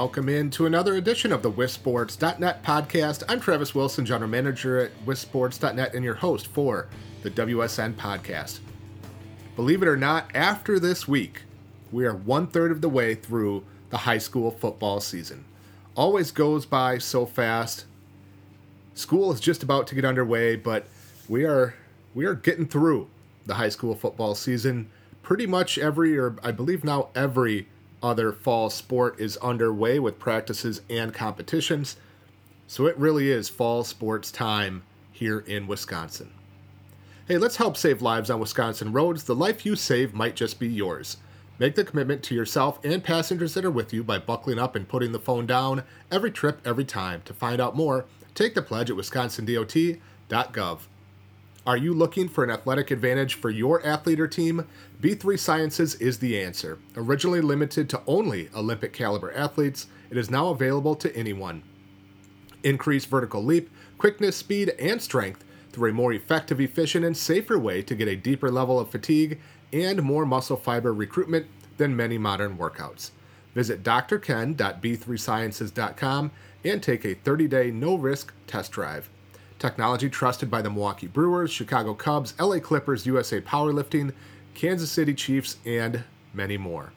Welcome in to another edition of the WisSports.net podcast. I'm Travis Wilson, General Manager at WisSports.net, and your host for the WSN podcast. Believe it or not, after this week, we are one third of the way through the high school football season. Always goes by so fast. School is just about to get underway, but we are we are getting through the high school football season. Pretty much every, or I believe now every other fall sport is underway with practices and competitions. So it really is fall sports time here in Wisconsin. Hey, let's help save lives on Wisconsin roads. The life you save might just be yours. Make the commitment to yourself and passengers that are with you by buckling up and putting the phone down every trip, every time. To find out more, take the pledge at wisconsindot.gov. Are you looking for an athletic advantage for your athlete or team? B3 Sciences is the answer. Originally limited to only Olympic caliber athletes, it is now available to anyone. Increase vertical leap, quickness, speed, and strength through a more effective, efficient, and safer way to get a deeper level of fatigue and more muscle fiber recruitment than many modern workouts. Visit drken.b3sciences.com and take a 30 day no risk test drive. Technology trusted by the Milwaukee Brewers, Chicago Cubs, LA Clippers, USA Powerlifting, Kansas City Chiefs, and many more.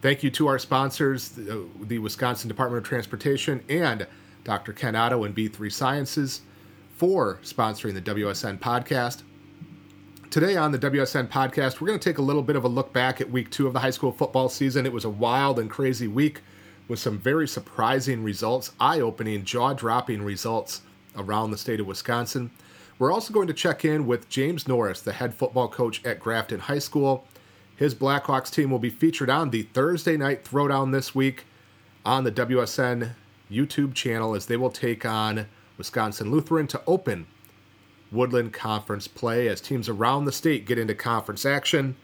Thank you to our sponsors, uh, the Wisconsin Department of Transportation and Dr. Ken Otto and B3 Sciences, for sponsoring the WSN podcast. Today on the WSN podcast, we're going to take a little bit of a look back at week two of the high school football season. It was a wild and crazy week with some very surprising results, eye opening, jaw dropping results around the state of Wisconsin. We're also going to check in with James Norris, the head football coach at Grafton High School. His Blackhawks team will be featured on the Thursday night throwdown this week on the WSN YouTube channel as they will take on Wisconsin Lutheran to open Woodland Conference play as teams around the state get into conference action.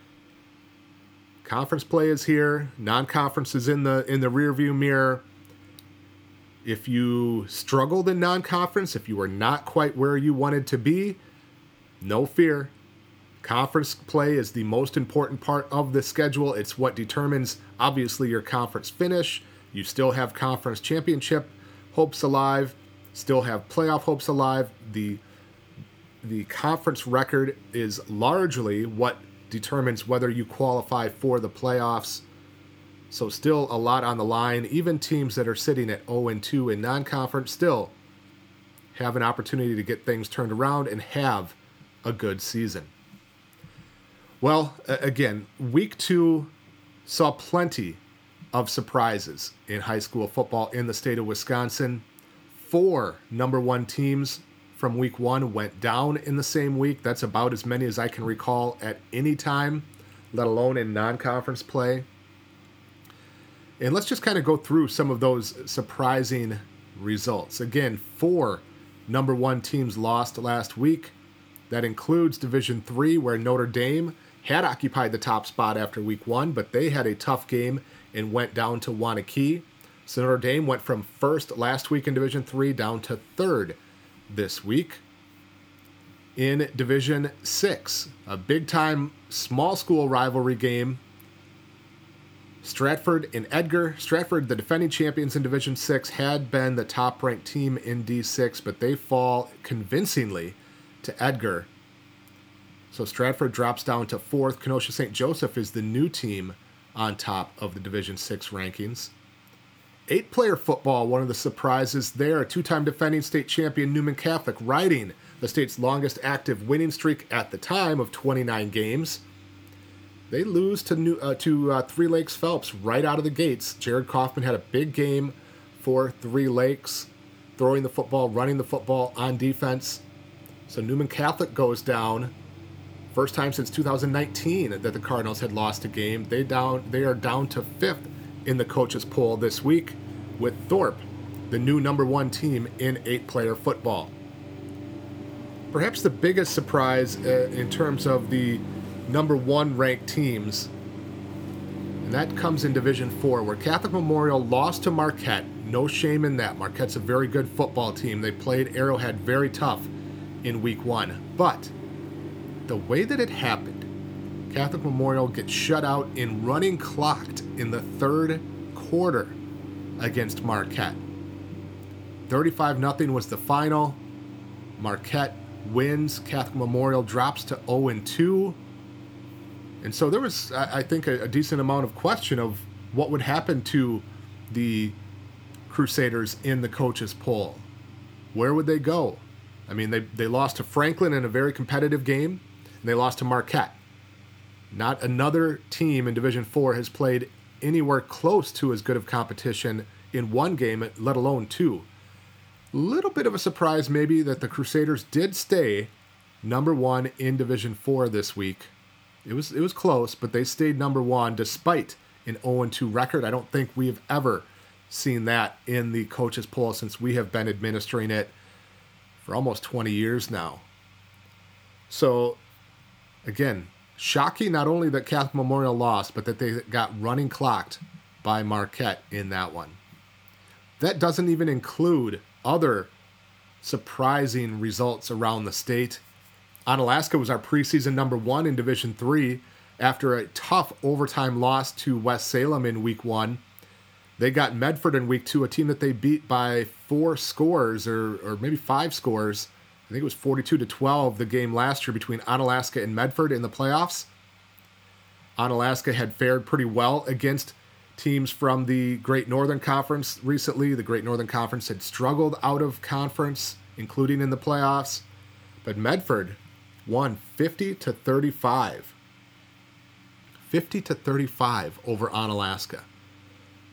Conference play is here, non-conference is in the in the rearview mirror. If you struggled in non conference, if you were not quite where you wanted to be, no fear. Conference play is the most important part of the schedule. It's what determines, obviously, your conference finish. You still have conference championship hopes alive, still have playoff hopes alive. The the conference record is largely what determines whether you qualify for the playoffs. So still a lot on the line. Even teams that are sitting at 0 and 2 in non-conference still have an opportunity to get things turned around and have a good season. Well, again, week 2 saw plenty of surprises in high school football in the state of Wisconsin. Four number 1 teams from week 1 went down in the same week. That's about as many as I can recall at any time, let alone in non-conference play. And let's just kind of go through some of those surprising results. Again, four number one teams lost last week. That includes Division Three, where Notre Dame had occupied the top spot after week one, but they had a tough game and went down to Waunakee. So Notre Dame went from first last week in Division Three down to third this week. In Division Six, a big time small school rivalry game Stratford and Edgar. Stratford, the defending champions in Division 6, had been the top ranked team in D6, but they fall convincingly to Edgar. So Stratford drops down to fourth. Kenosha St. Joseph is the new team on top of the Division 6 rankings. Eight player football, one of the surprises there. Two time defending state champion Newman Catholic riding the state's longest active winning streak at the time of 29 games. They lose to New, uh, to uh, Three Lakes Phelps right out of the gates. Jared Kaufman had a big game for Three Lakes, throwing the football, running the football on defense. So Newman Catholic goes down. First time since 2019 that the Cardinals had lost a game. They down they are down to fifth in the coaches poll this week with Thorpe, the new number one team in eight-player football. Perhaps the biggest surprise uh, in terms of the number one ranked teams. And that comes in Division 4, where Catholic Memorial lost to Marquette. No shame in that. Marquette's a very good football team. They played Arrowhead very tough in week one. But the way that it happened, Catholic Memorial gets shut out in running clocked in the third quarter against Marquette. 35 0 was the final. Marquette wins. Catholic Memorial drops to 0 2. And so there was, I think, a, a decent amount of question of what would happen to the Crusaders in the coaches' poll. Where would they go? I mean, they, they lost to Franklin in a very competitive game, and they lost to Marquette. Not another team in Division Four has played anywhere close to as good of competition in one game, let alone two. Little bit of a surprise, maybe, that the Crusaders did stay number one in Division Four this week. It was it was close, but they stayed number one despite an 0-2 record. I don't think we have ever seen that in the coaches poll since we have been administering it for almost 20 years now. So, again, shocking not only that Catholic Memorial lost, but that they got running clocked by Marquette in that one. That doesn't even include other surprising results around the state. Onalaska was our preseason number one in Division Three after a tough overtime loss to West Salem in Week One. They got Medford in Week Two, a team that they beat by four scores or or maybe five scores. I think it was 42 to 12 the game last year between Onalaska and Medford in the playoffs. Onalaska had fared pretty well against teams from the Great Northern Conference recently. The Great Northern Conference had struggled out of conference, including in the playoffs. But Medford won 50 to 35. 50 to 35 over Onalaska.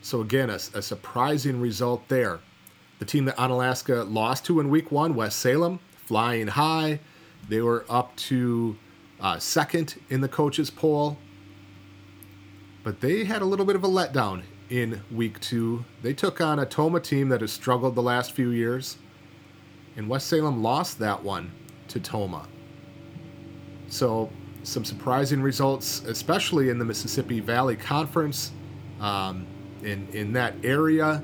So again, a, a surprising result there. The team that Onalaska lost to in week one, West Salem, flying high. They were up to uh, second in the coaches poll but they had a little bit of a letdown in week two. They took on a Tomah team that has struggled the last few years, and West Salem lost that one to Tomah. So, some surprising results, especially in the Mississippi Valley Conference, um, in, in that area.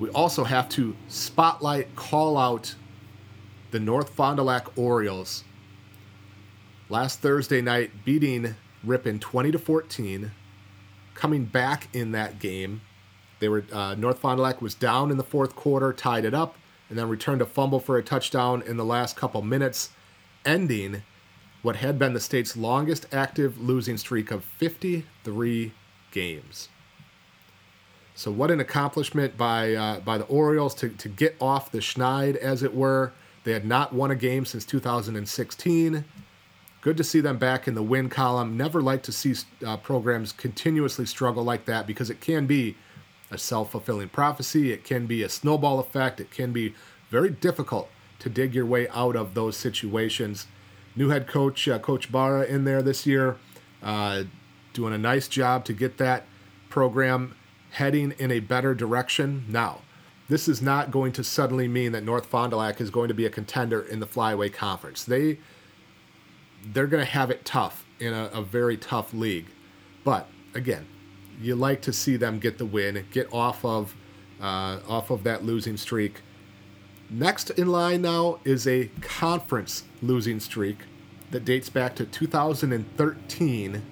We also have to spotlight, call out the North Fond du Lac Orioles. Last Thursday night, beating Ripon 20 to 14. Coming back in that game, they were uh, North Fond du Lac was down in the fourth quarter, tied it up, and then returned a fumble for a touchdown in the last couple minutes, ending what had been the state's longest active losing streak of 53 games. So what an accomplishment by uh, by the Orioles to, to get off the schneid, as it were. They had not won a game since 2016. Good to see them back in the win column. Never like to see uh, programs continuously struggle like that because it can be a self fulfilling prophecy. It can be a snowball effect. It can be very difficult to dig your way out of those situations. New head coach, uh, Coach Barra, in there this year, uh, doing a nice job to get that program heading in a better direction. Now, this is not going to suddenly mean that North Fond du Lac is going to be a contender in the Flyway Conference. They they're going to have it tough in a, a very tough league. But again, you like to see them get the win, get off of uh, off of that losing streak. Next in line now is a conference losing streak that dates back to 2013.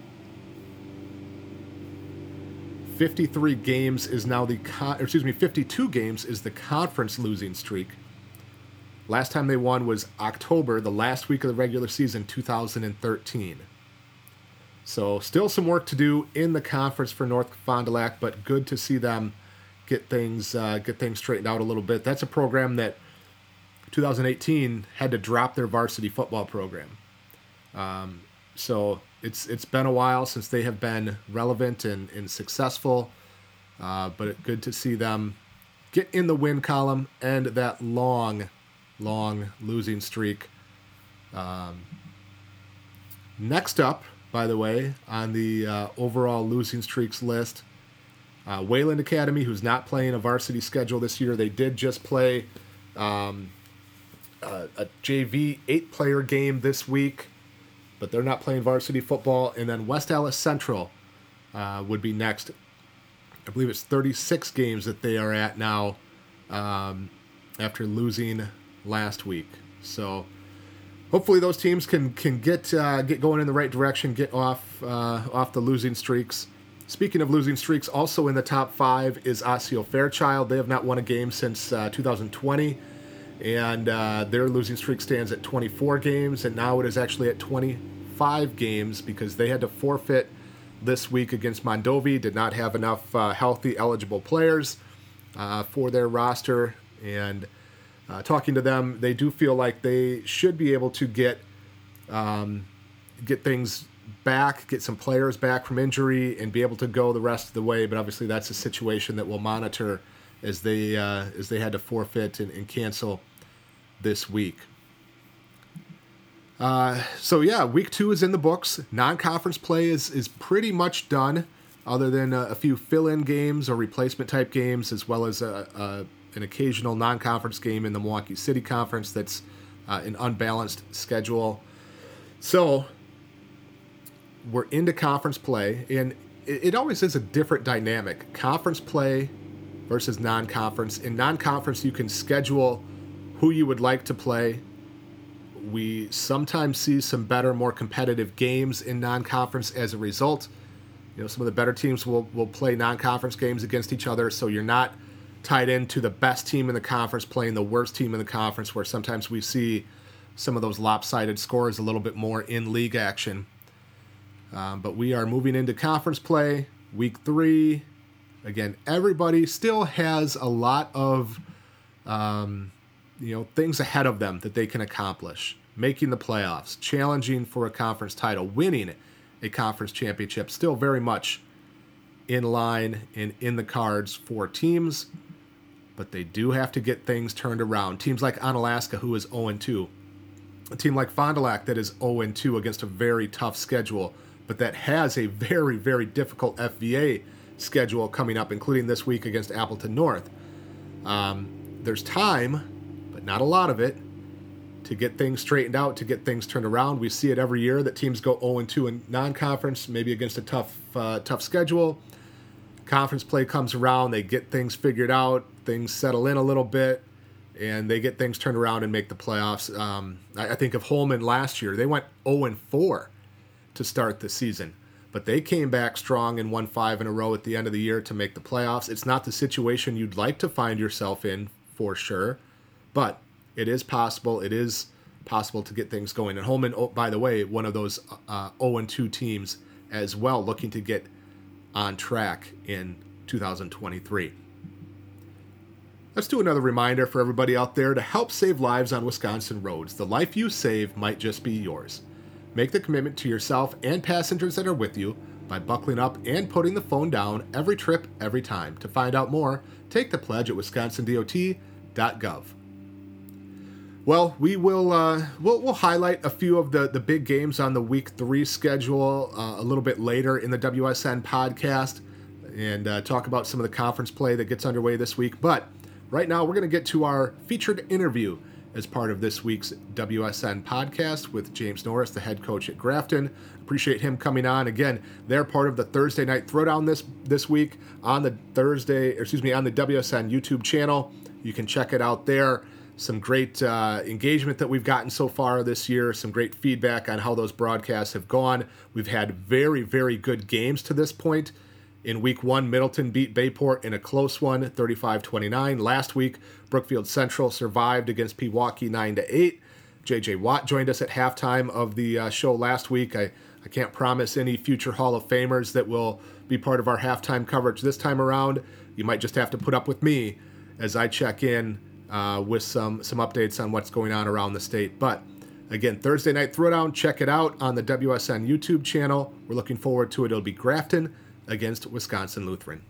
53 games is now the con- excuse me 52 games is the conference losing streak Last time they won was October, the last week of the regular season, 2013. So still some work to do in the conference for North Fond du Lac, but good to see them get things uh, get things straightened out a little bit. That's a program that 2018 had to drop their varsity football program. Um, so it's it's been a while since they have been relevant and, and successful, uh, but good to see them get in the win column and that long long losing streak. Um, next up, by the way, on the uh, overall losing streaks list, uh, Wayland Academy, who's not playing a varsity schedule this year, they did just play um, a, a JV eight player game this week, but they're not playing varsity football. And then West Allis Central uh, would be next. I believe it's 36 games that they are at now um, after losing last week. So hopefully those teams can can get uh, get going in the right direction, get off uh, off the losing streaks, Speaking of losing streaks, also in the top five is Osseo Fairchild. They have not won a game since uh, 2020, and uh, their losing streak stands at 24 games, and now it is actually at 25 games because they had to forfeit this week against Mondovi. Did not have enough uh, healthy, eligible players uh, for their roster, and uh, talking to them, they do feel like they should be able to get um, get things back, get some players back from injury, and be able to go the rest of the way. But obviously, that's a situation that we'll monitor as they uh, as they had to forfeit and, and cancel this week. Uh, so yeah, week two is in the books. Non-conference play is is pretty much done, other than a, a few fill-in games or replacement type games, as well as a, a an occasional non-conference game in the Milwaukee City Conference. That's uh, an unbalanced schedule. So we're into conference play, and it, it always is a different dynamic. Conference play versus non-conference. In non-conference, you can schedule who you would like to play. We sometimes see some better, more competitive games in non-conference as a result. You know, some of the better teams will, will play non-conference games against each other, so you're not tied into the best team in the conference playing the worst team in the conference, where sometimes we see some of those lopsided scores a little bit more in league action. Um, but we are moving into conference play, week three. Again, everybody still has a lot of um, you know things ahead of them that they can accomplish. Making the playoffs, challenging for a conference title, winning a conference championship, still very much in line and in the cards for teams. But they do have to get things turned around. Teams like Onalaska, who is 0 2, a team like Fond du Lac that is 0 2 against a very tough schedule but that has a very, very difficult FVA schedule coming up, including this week against Appleton North. Um, there's time, but not a lot of it, to get things straightened out, to get things turned around. We see it every year that teams go 0 2 in non-conference, maybe against a tough, uh, tough schedule. Conference play comes around, they get things figured out, things settle in a little bit, and they get things turned around and make the playoffs. Um, I, I think of Holmen last year; they went 0 4 to start the season. But they came back strong and won five in a row at the end of the year to make the playoffs. It's not the situation you'd like to find yourself in for sure, but it is possible. It is possible to get things going. And Holmen, oh, by the way, one of those uh, 0 2 teams as well, looking to get on track in 2023. Let's do another reminder for everybody out there to help save lives on Wisconsin roads. The life you save might just be yours. Make the commitment to yourself and passengers that are with you by buckling up and putting the phone down every trip, every time. To find out more, take the pledge at wisconsindot.gov. Well, we will uh, we'll, we'll highlight a few of the, the big games on the week three schedule uh, a little bit later in the WSN podcast and uh, talk about some of the conference play that gets underway this week. But right now, we're going to get to our featured interview as part of this week's WSN podcast with James Norris, the head coach at Grafton. Appreciate him coming on. Again, they're part of the Thursday night throwdown this this week on the Thursday, excuse me, on the WSN YouTube channel. You can check it out there. Some great uh, engagement that we've gotten so far this year, some great feedback on how those broadcasts have gone. We've had very, very good games to this point. In week one, Middleton beat Bayport in a close one, 35 29. Last week, Brookfield Central survived against Pewaukee 9 8. JJ Watt joined us at halftime of the uh, show last week. I, I can't promise any future Hall of Famers that will be part of our halftime coverage this time around. You might just have to put up with me as I check in uh, with some, some updates on what's going on around the state. But again, Thursday Night Throwdown, check it out on the WSN YouTube channel. We're looking forward to it. It'll be Grafton against Wisconsin Lutheran.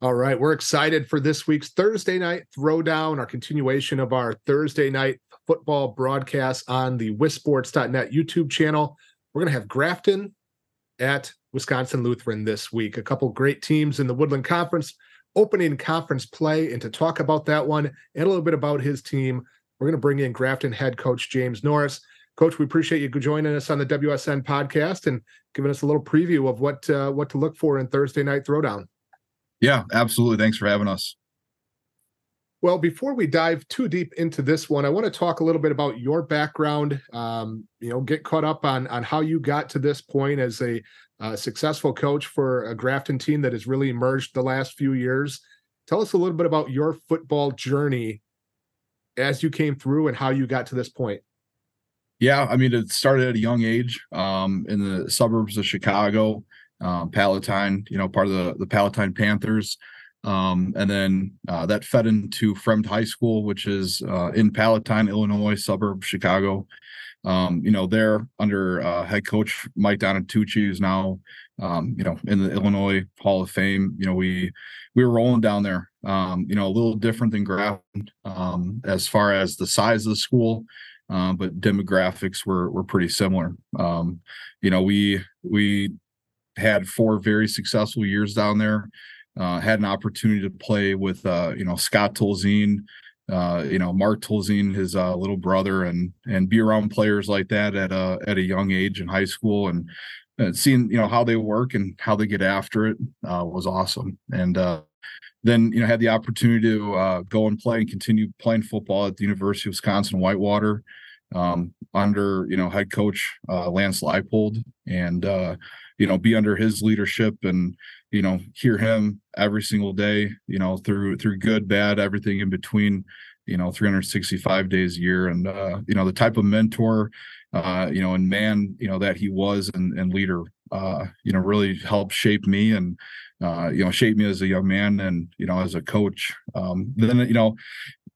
All right, we're excited for this week's Thursday night throwdown, our continuation of our Thursday night football broadcast on the WisSports.net YouTube channel. We're going to have Grafton at Wisconsin Lutheran this week. A couple great teams in the Woodland Conference opening conference play. And to talk about that one and a little bit about his team, we're going to bring in Grafton head coach James Norris. Coach, we appreciate you joining us on the WSN podcast and giving us a little preview of what uh, what to look for in Thursday night throwdown. Yeah, absolutely. Thanks for having us. Well, before we dive too deep into this one, I want to talk a little bit about your background. Um, you know, get caught up on on how you got to this point as a a successful coach for a Grafton team that has really emerged the last few years. Tell us a little bit about your football journey as you came through and how you got to this point. Yeah, I mean, it started at a young age um, in the suburbs of Chicago, um, Palatine, you know, part of the, the Palatine Panthers. Um, and then uh, that fed into Fremd High School, which is uh, in Palatine, Illinois, suburb of Chicago. Um, you know, there under uh, head coach Mike Donatucci, who's now, um, you know, in the Illinois Hall of Fame. You know, we we were rolling down there. Um, you know, a little different than Grafton as far as the size of the school, uh, but demographics were were pretty similar. Um, you know, we we had four very successful years down there. Uh, had an opportunity to play with uh, you know Scott Tolzien, uh, you know Mark Tolzien, his uh, little brother, and and be around players like that at a at a young age in high school, and, and seeing you know how they work and how they get after it uh, was awesome. And uh, then you know had the opportunity to go and play and continue playing football at the University of Wisconsin Whitewater um, under you know head coach Lance Leipold, and you know be under his leadership and you know hear him every single day you know through through good bad everything in between you know 365 days a year and uh you know the type of mentor uh you know and man you know that he was and, and leader uh you know really helped shape me and uh you know shape me as a young man and you know as a coach um then you know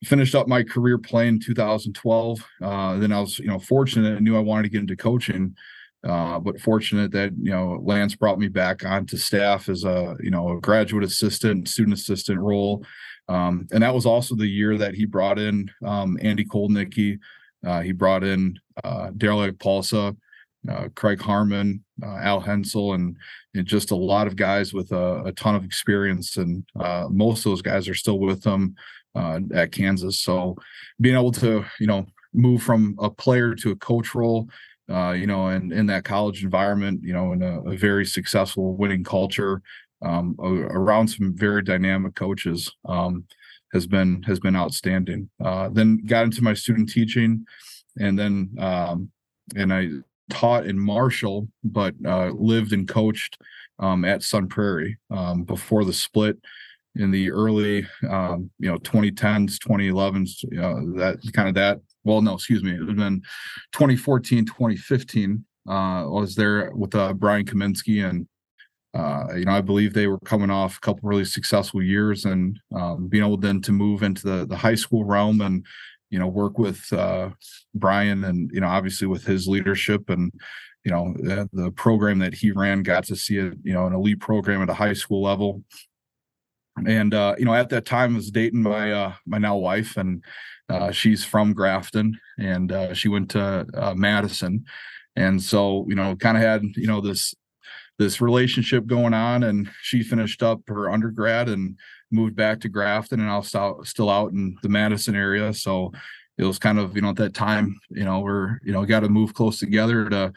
finished up my career playing 2012 uh then i was you know fortunate and knew i wanted to get into coaching uh, but fortunate that you know Lance brought me back onto staff as a you know a graduate assistant, student assistant role, um, and that was also the year that he brought in um, Andy Kotelnicki. Uh, he brought in uh, Daryl Paulsa, uh, Craig Harmon, uh, Al Hensel, and, and, just a lot of guys with a, a ton of experience. And uh, most of those guys are still with them uh, at Kansas. So being able to you know move from a player to a coach role uh, you know, and in that college environment, you know, in a, a very successful winning culture, um, around some very dynamic coaches, um, has been has been outstanding. Uh, then got into my student teaching, and then um, and I taught in Marshall, but uh, lived and coached um, at Sun Prairie um, before the split in the early um, you know 2010s 2011s uh, that kind of that well, no, excuse me. It would have been 2014, 2015. Uh, I was there with uh, Brian Kaminski, and uh, you know, I believe they were coming off a couple really successful years, and um, being able then to move into the the high school realm and you know work with uh, Brian, and you know, obviously with his leadership and you know the, the program that he ran, got to see it, you know, an elite program at a high school level. And uh, you know, at that time, I was dating my uh, my now wife, and uh, she's from Grafton and uh, she went to uh, Madison, and so you know, kind of had you know this this relationship going on. And she finished up her undergrad and moved back to Grafton, and I was still out in the Madison area. So it was kind of you know at that time you know we're you know got to move close together to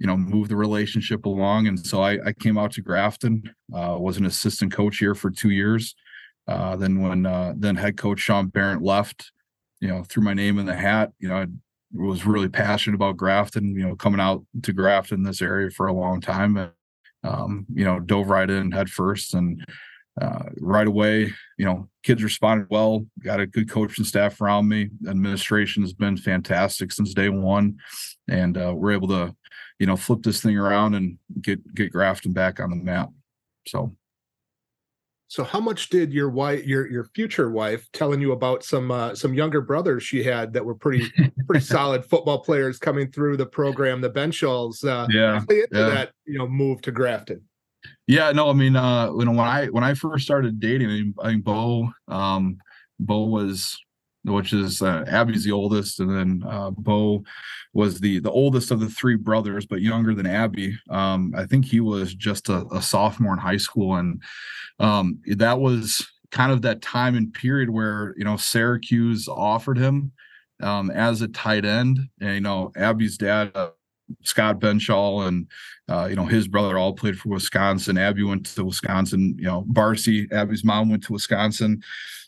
you know move the relationship along. And so I, I came out to Grafton, uh, was an assistant coach here for two years. Uh, then when uh, then head coach Sean Barrett left you know, threw my name in the hat. You know, I was really passionate about Grafton, you know, coming out to Grafton this area for a long time. And, um, you know, dove right in head first and uh, right away, you know, kids responded well, got a good coaching staff around me. Administration has been fantastic since day one. And uh, we're able to, you know, flip this thing around and get get Grafton back on the map. So so how much did your wife, your your future wife, telling you about some uh, some younger brothers she had that were pretty pretty solid football players coming through the program, the Benzschawels, uh, yeah, into yeah. that you know move to Grafton? Yeah, no, I mean, uh, you know, when I when I first started dating, I mean, I mean Beau, um, Beau was which is uh, Abby's the oldest, and then uh, Beau was the the oldest of the three brothers, but younger than Abby. Um, I think he was just a, a sophomore in high school, and um, that was kind of that time and period where you know Syracuse offered him um, as a tight end, and you know Abby's dad. Uh, Scott Benzschawel and uh, you know his brother all played for Wisconsin. Abby went to Wisconsin. You know Barcy, Abby's mom went to Wisconsin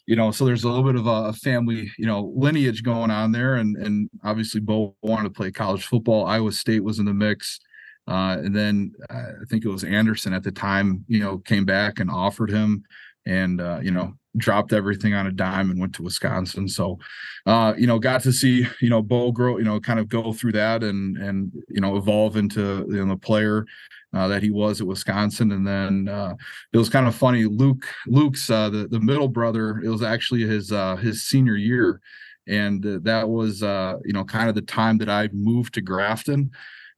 you know, so there's a little bit of a family, you know, lineage going on there. And and obviously Beau wanted to play college football. Iowa State was in the mix. Uh, and then uh, I think it was Andersen at the time, you know, came back and offered him and, uh, you know, dropped everything on a dime and went to Wisconsin. So, uh, you know, got to see, you know, Beau grow, you know, kind of go through that and, and, you know, evolve into, you know, the player uh, that he was at Wisconsin. And then uh, it was kind of funny. Luke, Luke's uh, the the middle brother. It was actually his uh, his senior year, and that was uh, you know kind of the time that I moved to Grafton.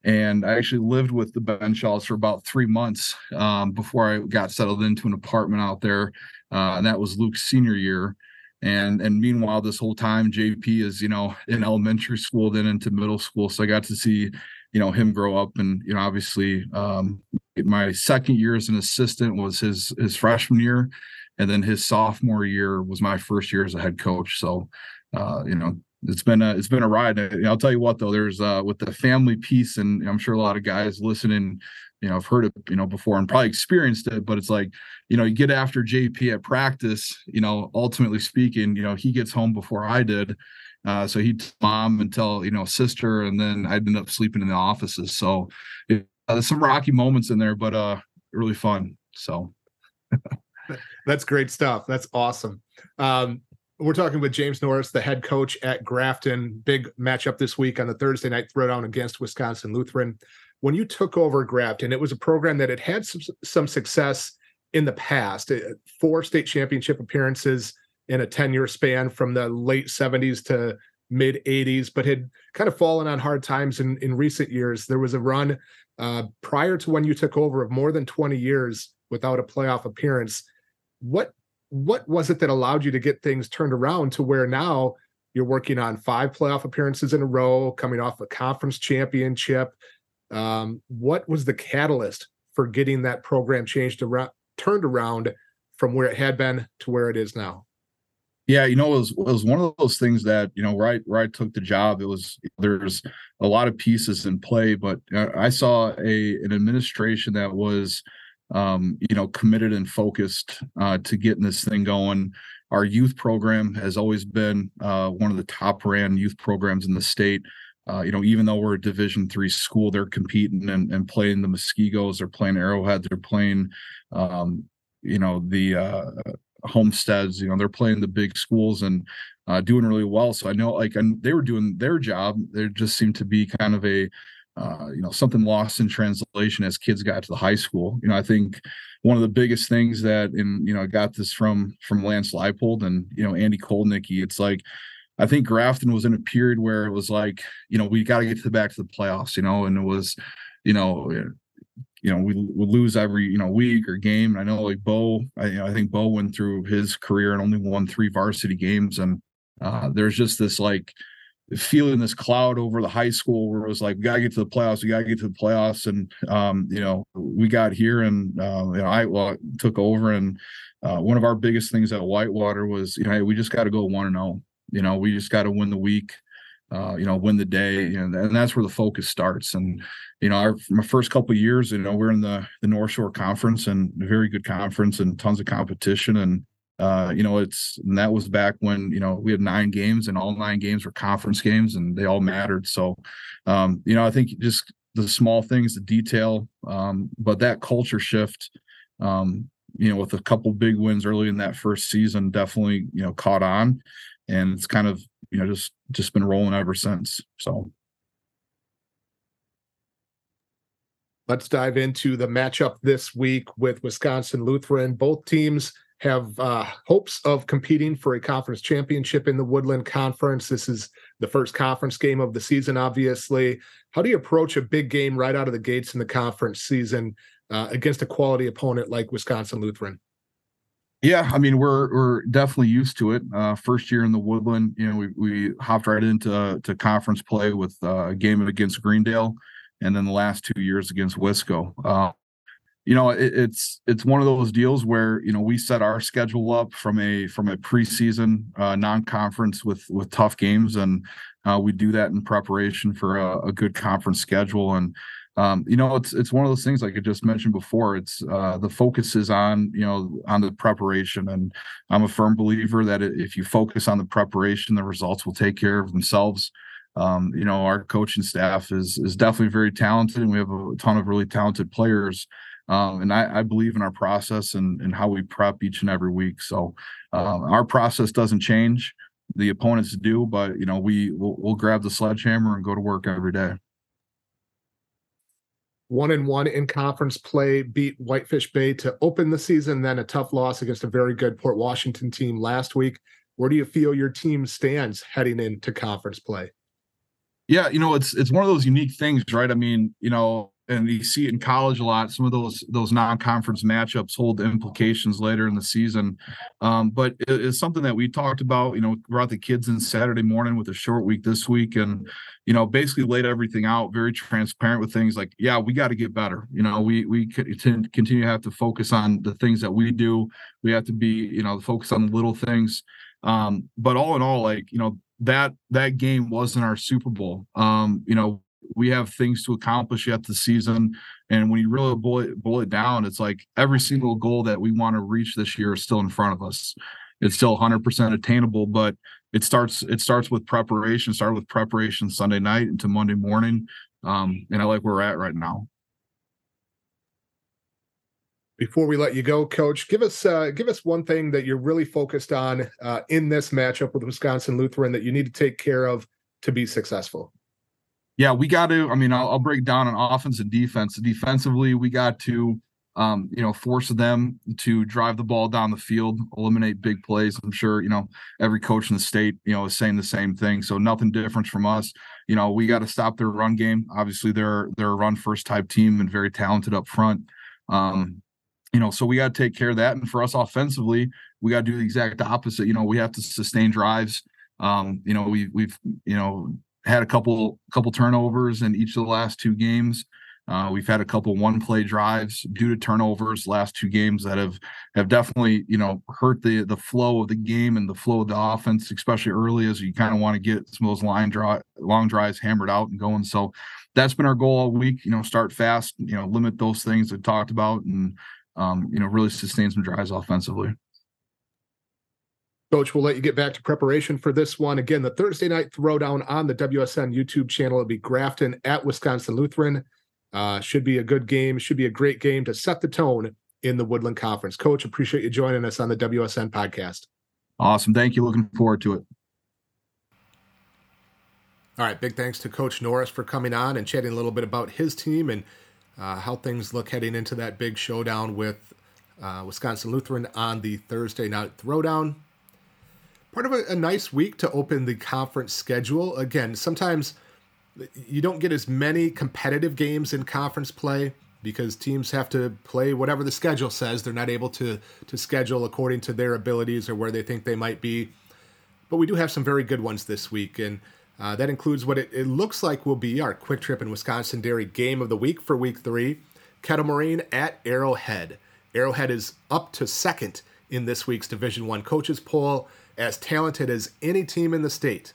And I actually lived with the Benzschawels for about three months um, before I got settled into an apartment out there. And that was Luke's senior year. And and meanwhile this whole time jp is you know in elementary school then into middle school. So i got to see you know him grow up and you know obviously um, my second year as an assistant was his his freshman year. And then his sophomore year was my first year as a head coach. So uh, you know it's been a it's been a ride. I'll tell you what though there's uh with the family piece and i'm sure a lot of guys listening you know i've heard it you know before and probably experienced it but it's like you know you get after jp at practice you know ultimately speaking you know he gets home before i did uh, so he'd mom and tell, you know, sister, and then I'd end up sleeping in the offices. So it, uh, there's some rocky moments in there, but uh, really fun. So that's great stuff. That's awesome. Um, we're talking with James Norris, the head coach at Grafton. Big matchup this week on the Thursday night throwdown against Wisconsin Lutheran. When you took over Grafton, it was a program that had had some, some success in the past, four state championship appearances in a 10 year span from the late 70s to mid 80s, but had kind of fallen on hard times in, in recent years. There was a run uh, prior to when you took over of more than 20 years without a playoff appearance. What what was it that allowed you to get things turned around to where now you're working on five playoff appearances in a row, coming off a conference championship? Um, what was the catalyst for getting that program changed around, turned around from where it had been to where it is now? Yeah, you know, it was, it was one of those things that you know, right, where I took the job, it was there's a lot of pieces in play, but uh, I saw a an administration that was, um, you know, committed and focused uh, to getting this thing going. Our youth program has always been uh, one of the top ran youth programs in the state. Uh, you know, even though we're a Division three school, they're competing and, and playing the Muskegos, they're playing Arrowhead, they're playing, um, you know, the uh, homesteads you know they're playing the big schools and uh, doing really well. So i know like and they were doing their job. There just seemed to be kind of a uh, you know something lost in translation as kids got to the high school. You know i think one of the biggest things that and you know i got this from from lance leipold and you know andy kotelnicki it's like i think grafton was in a period where it was like you know we got to get to the back to the playoffs you know and it was you know you know, we would lose every, you know, week or game. And I know like Beau, I, you know, I think Beau went through his career and only won three varsity games. And uh, there's just this like feeling this cloud over the high school where it was like, we got to get to the playoffs. We got to get to the playoffs. And, um, you know, we got here and, uh, you know, I well, took over. And uh, one of our biggest things at Whitewater was, you know, hey, we just got to go one and zero. Oh. You know, we just got to win the week. Uh, you know, win the day, you know, and that's where the focus starts. And you know, our my first couple years, you know, we're in the the North Shore Conference and a very good conference and tons of competition. And uh, you know, it's and that was back when you know we had nine games and all nine games were conference games and they all mattered. So, um, you know, I think just the small things, the detail, um, but that culture shift, um, you know, with a couple big wins early in that first season, definitely you know caught on, and it's kind of you know just just been rolling ever since. So. Let's dive into the matchup this week with Wisconsin Lutheran. Both teams have uh, hopes of competing for a conference championship in the Woodland Conference. This is the first conference game of the season, obviously. How do you approach a big game right out of the gates in the conference season uh, against a quality opponent like Wisconsin Lutheran? Yeah, I mean we're we're definitely used to it. Uh, first year in the Woodland, you know, we we hopped right into to conference play with uh, a game against Greendale and then the last two years against Wisco. Uh, you know, it, it's it's one of those deals where you know we set our schedule up from a from a preseason uh, non-conference with with tough games, and uh, we do that in preparation for a, a good conference schedule. And um, you know, it's it's one of those things like I just mentioned before. It's uh, the focus is on you know on the preparation, and I'm a firm believer that if you focus on the preparation, the results will take care of themselves. um, you know, our coaching staff is is definitely very talented, and we have a ton of really talented players. Um, and I, I, believe in our process and, and how we prep each and every week. So uh, our process doesn't change. The opponents do, but you know we we'll, we'll grab the sledgehammer and go to work every day one and one in conference play, beat Whitefish Bay to open the season, then a tough loss against a very good Port Washington team last week. Where do you feel your team stands heading into conference play? Yeah, you know, it's it's one of those unique things, right? I mean, you know, and you see it in college a lot. Some of those those non-conference matchups hold implications later in the season, um, but it, it's something that we talked about. You know, brought the kids in Saturday morning with a short week this week, and you know, basically laid everything out, very transparent with things like, yeah, we got to get better. You know, we we continue to have to focus on the things that we do. We have to be, you know, focus on the little things. Um, but all in all, like you know, that that game wasn't our Super Bowl. Um, you know, we have things to accomplish yet this season. And when you really boil it, boil it down, it's like every single goal that we want to reach this year is still in front of us. It's still 100% attainable, but it starts it starts with preparation. Start with preparation Sunday night into Monday morning, um, and I like where we're at right now. Before we let you go, Coach, give us uh, give us one thing that you're really focused on uh, in this matchup with Wisconsin Lutheran that you need to take care of to be successful yeah, we got to. I mean, I'll, I'll, break down on offense and defense. Defensively, we got to, um, you know, force them to drive the ball down the field, eliminate big plays. I'm sure you know every coach in the state, you know, is saying the same thing. So nothing different from us. You know, we got to stop their run game. Obviously, they're they're a run first type team and very talented up front. Um, you know, so we got to take care of that. And for us offensively, we got to do the exact opposite. You know, we have to sustain drives. Um, you know, we we've you know had a couple couple turnovers in each of the last two games. Uh, we've had a couple one play drives due to turnovers last two games that have have definitely you know hurt the the flow of the game and the flow of the offense, especially early as you kind of want to get some of those line draw long drives hammered out and going. So that's been our goal all week. You know, start fast. You know, limit those things we talked about, and um, you know, really sustain some drives offensively. Coach, we'll let you get back to preparation for this one. Again, the Thursday night throwdown on the WSN YouTube channel. It'll be Grafton at Wisconsin Lutheran. Uh, should be a good game. Should be a great game to set the tone in the Woodland Conference. Coach, appreciate you joining us on the WSN podcast. Awesome. Thank you. Looking forward to it. All right. Big thanks to Coach Norris for coming on and chatting a little bit about his team and uh, how things look heading into that big showdown with uh, Wisconsin Lutheran on the Thursday night throwdown part of a, a nice week to open the conference schedule. Again, sometimes you don't get as many competitive games in conference play because teams have to play whatever the schedule says. They're not able to to schedule according to their abilities or where they think they might be. But we do have some very good ones this week, and uh, that includes what it, it, looks like will be our Kwik Trip in Wisconsin Dairy game of the week for week three. Kettle Moraine at Arrowhead. Arrowhead is up to second in this week's Division One coaches poll as talented as any team in the state,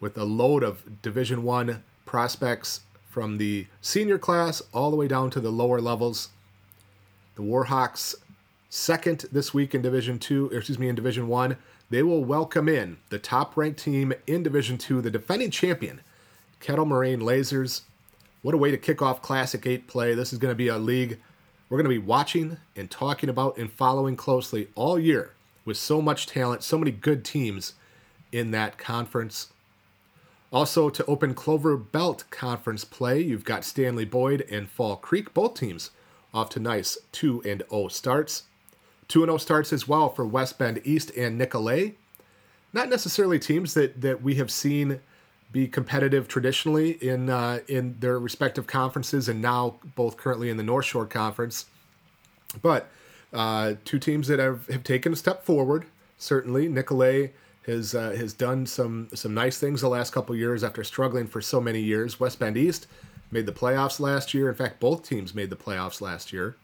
with a load of Division One prospects from the senior class all the way down to the lower levels. The Warhawks, second this week in Division Two, excuse me, in Division One. They will welcome in the top-ranked team in Division Two, the defending champion, Kettle Moraine Lasers. What a way to kick off Classic 8 play. This is going to be a league we're going to be watching and talking about and following closely all year with so much talent, so many good teams in that conference. Also, to open Clover Belt Conference play, you've got Stanley Boyd and Fall Creek, both teams off to nice 2 and 0 starts. 2 and 0 starts as well for West Bend East and Nicolet. Not necessarily teams that, that we have seen be competitive traditionally in uh, in their respective conferences, and now both currently in the North Shore Conference. But uh, two teams that have, have taken a step forward. Certainly, Nicolet has uh, has done some some nice things the last couple years after struggling for so many years. West Bend East made the playoffs last year. In fact, both teams made the playoffs last year.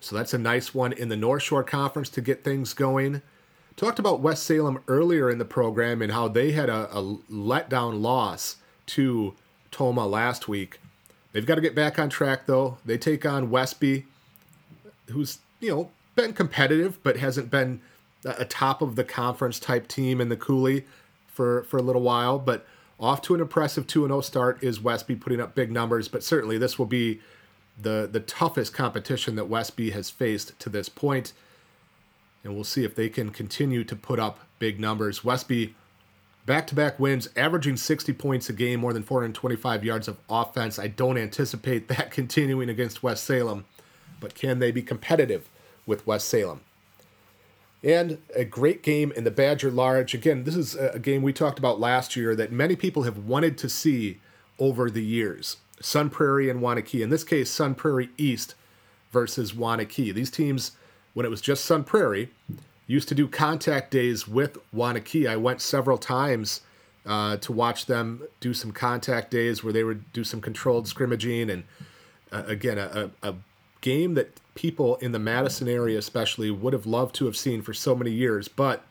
So that's a nice one in the North Shore Conference to get things going. Talked about West Salem earlier in the program and how they had a, a letdown loss to Tomah last week. They've got to get back on track though. They take on Westby, who's you know, been competitive, but hasn't been a top of the conference type team in the Coulee for, for a little while. But Off to an impressive 2 0 start is Westby putting up big numbers, but certainly this will be the, the toughest competition that Westby has faced to this point. And we'll see if they can continue to put up big numbers. Westby back to back wins, averaging 60 points a game, more than 425 yards of offense. I don't anticipate that continuing against West Salem, but can they be competitive with West Salem? And a great game in the Badger Large. Again, this is a game we talked about last year that many people have wanted to see over the years. Sun Prairie and Waunakee. In this case, Sun Prairie East versus Waunakee. These teams, when it was just Sun Prairie, used to do contact days with Waunakee. I went several times uh, to watch them do some contact days where they would do some controlled scrimmaging and uh, again a, a, game that people in the Madison area especially would have loved to have seen for so many years. But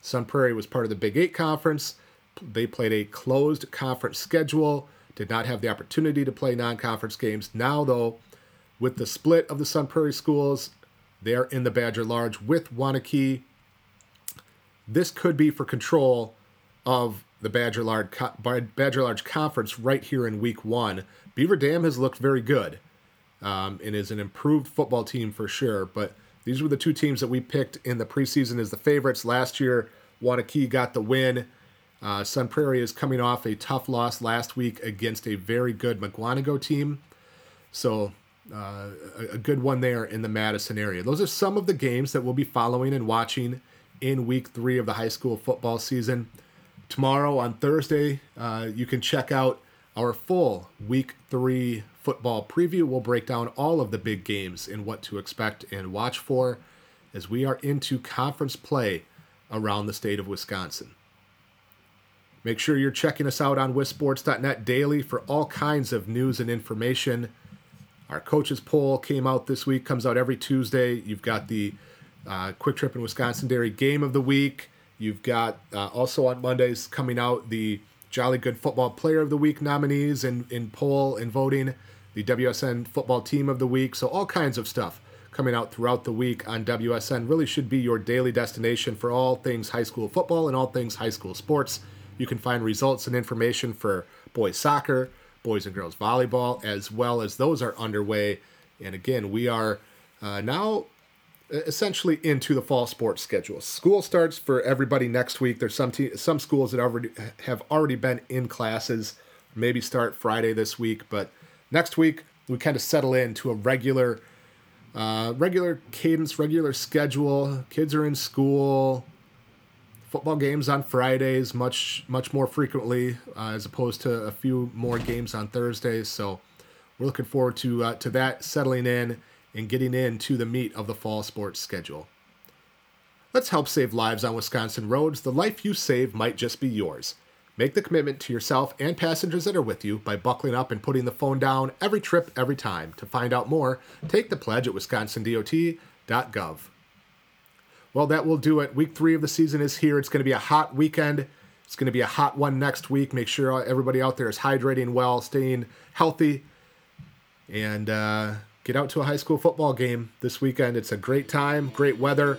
Sun Prairie was part of the Big Eight conference. They played a closed conference schedule. Did not have the opportunity to play non-conference games. Now though, with the split of the Sun Prairie schools, they're in the Badger Large with Waunakee. This could be for control of the Badger Large, Badger Large Conference right here in Week One. Beaver Dam has looked very good, um, and is an improved football team for sure. But these were the two teams that we picked in the preseason as the favorites last year. Waunakee got the win. Uh, Sun Prairie is coming off a tough loss last week against a very good Mukwonago team. So uh, a, good one there in the Madison area. Those are some of the games that we'll be following and watching in week three of the high school football season. Tomorrow on Thursday, uh, you can check out our full week three football preview. We'll break down all of the big games and what to expect and watch for as we are into conference play around the state of Wisconsin. Make sure you're checking us out on WisSports.net daily for all kinds of news and information our coaches poll came out this week, comes out every Tuesday. You've got the uh, Kwik Trip in Wisconsin Dairy Game of the Week. You've got uh, also on Mondays coming out the Jolly Good Football Player of the Week nominees in, in poll and voting, the WSN Football Team of the Week. So, all kinds of stuff coming out throughout the week on WSN really should be your daily destination for all things high school football and all things high school sports. You can find results and information for boys soccer, boys and girls volleyball, as well as those are underway. And again, we are uh, now essentially into the fall sports schedule. School starts for everybody next week. There's some te- some schools that already have already been in classes. Maybe start Friday this week, but next week we kind of settle into a regular uh, regular cadence, regular schedule. Kids are in school football games on Fridays much much more frequently uh, as opposed to a few more games on Thursdays. So we're looking forward to uh, to that settling in and getting into the meat of the fall sports schedule. Let's help save lives on Wisconsin roads. The life you save might just be yours. Make the commitment to yourself and passengers that are with you by buckling up and putting the phone down every trip, every time. To find out more, take the pledge at wisconsindot.gov. Well, that will do it. Week three of the season is here. It's going to be a hot weekend. It's going to be a hot one next week. Make sure everybody out there is hydrating well, staying healthy, and uh, get out to a high school football game this weekend. It's a great time, great weather.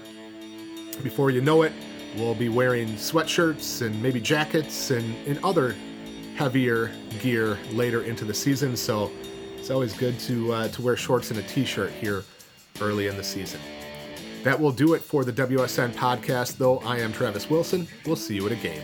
Before you know it, we'll be wearing sweatshirts and maybe jackets and, and other heavier gear later into the season. So it's always good to uh, to wear shorts and a t-shirt here early in the season. That will do it for the WSN podcast, though. I am Travis Wilson. We'll see you at a game.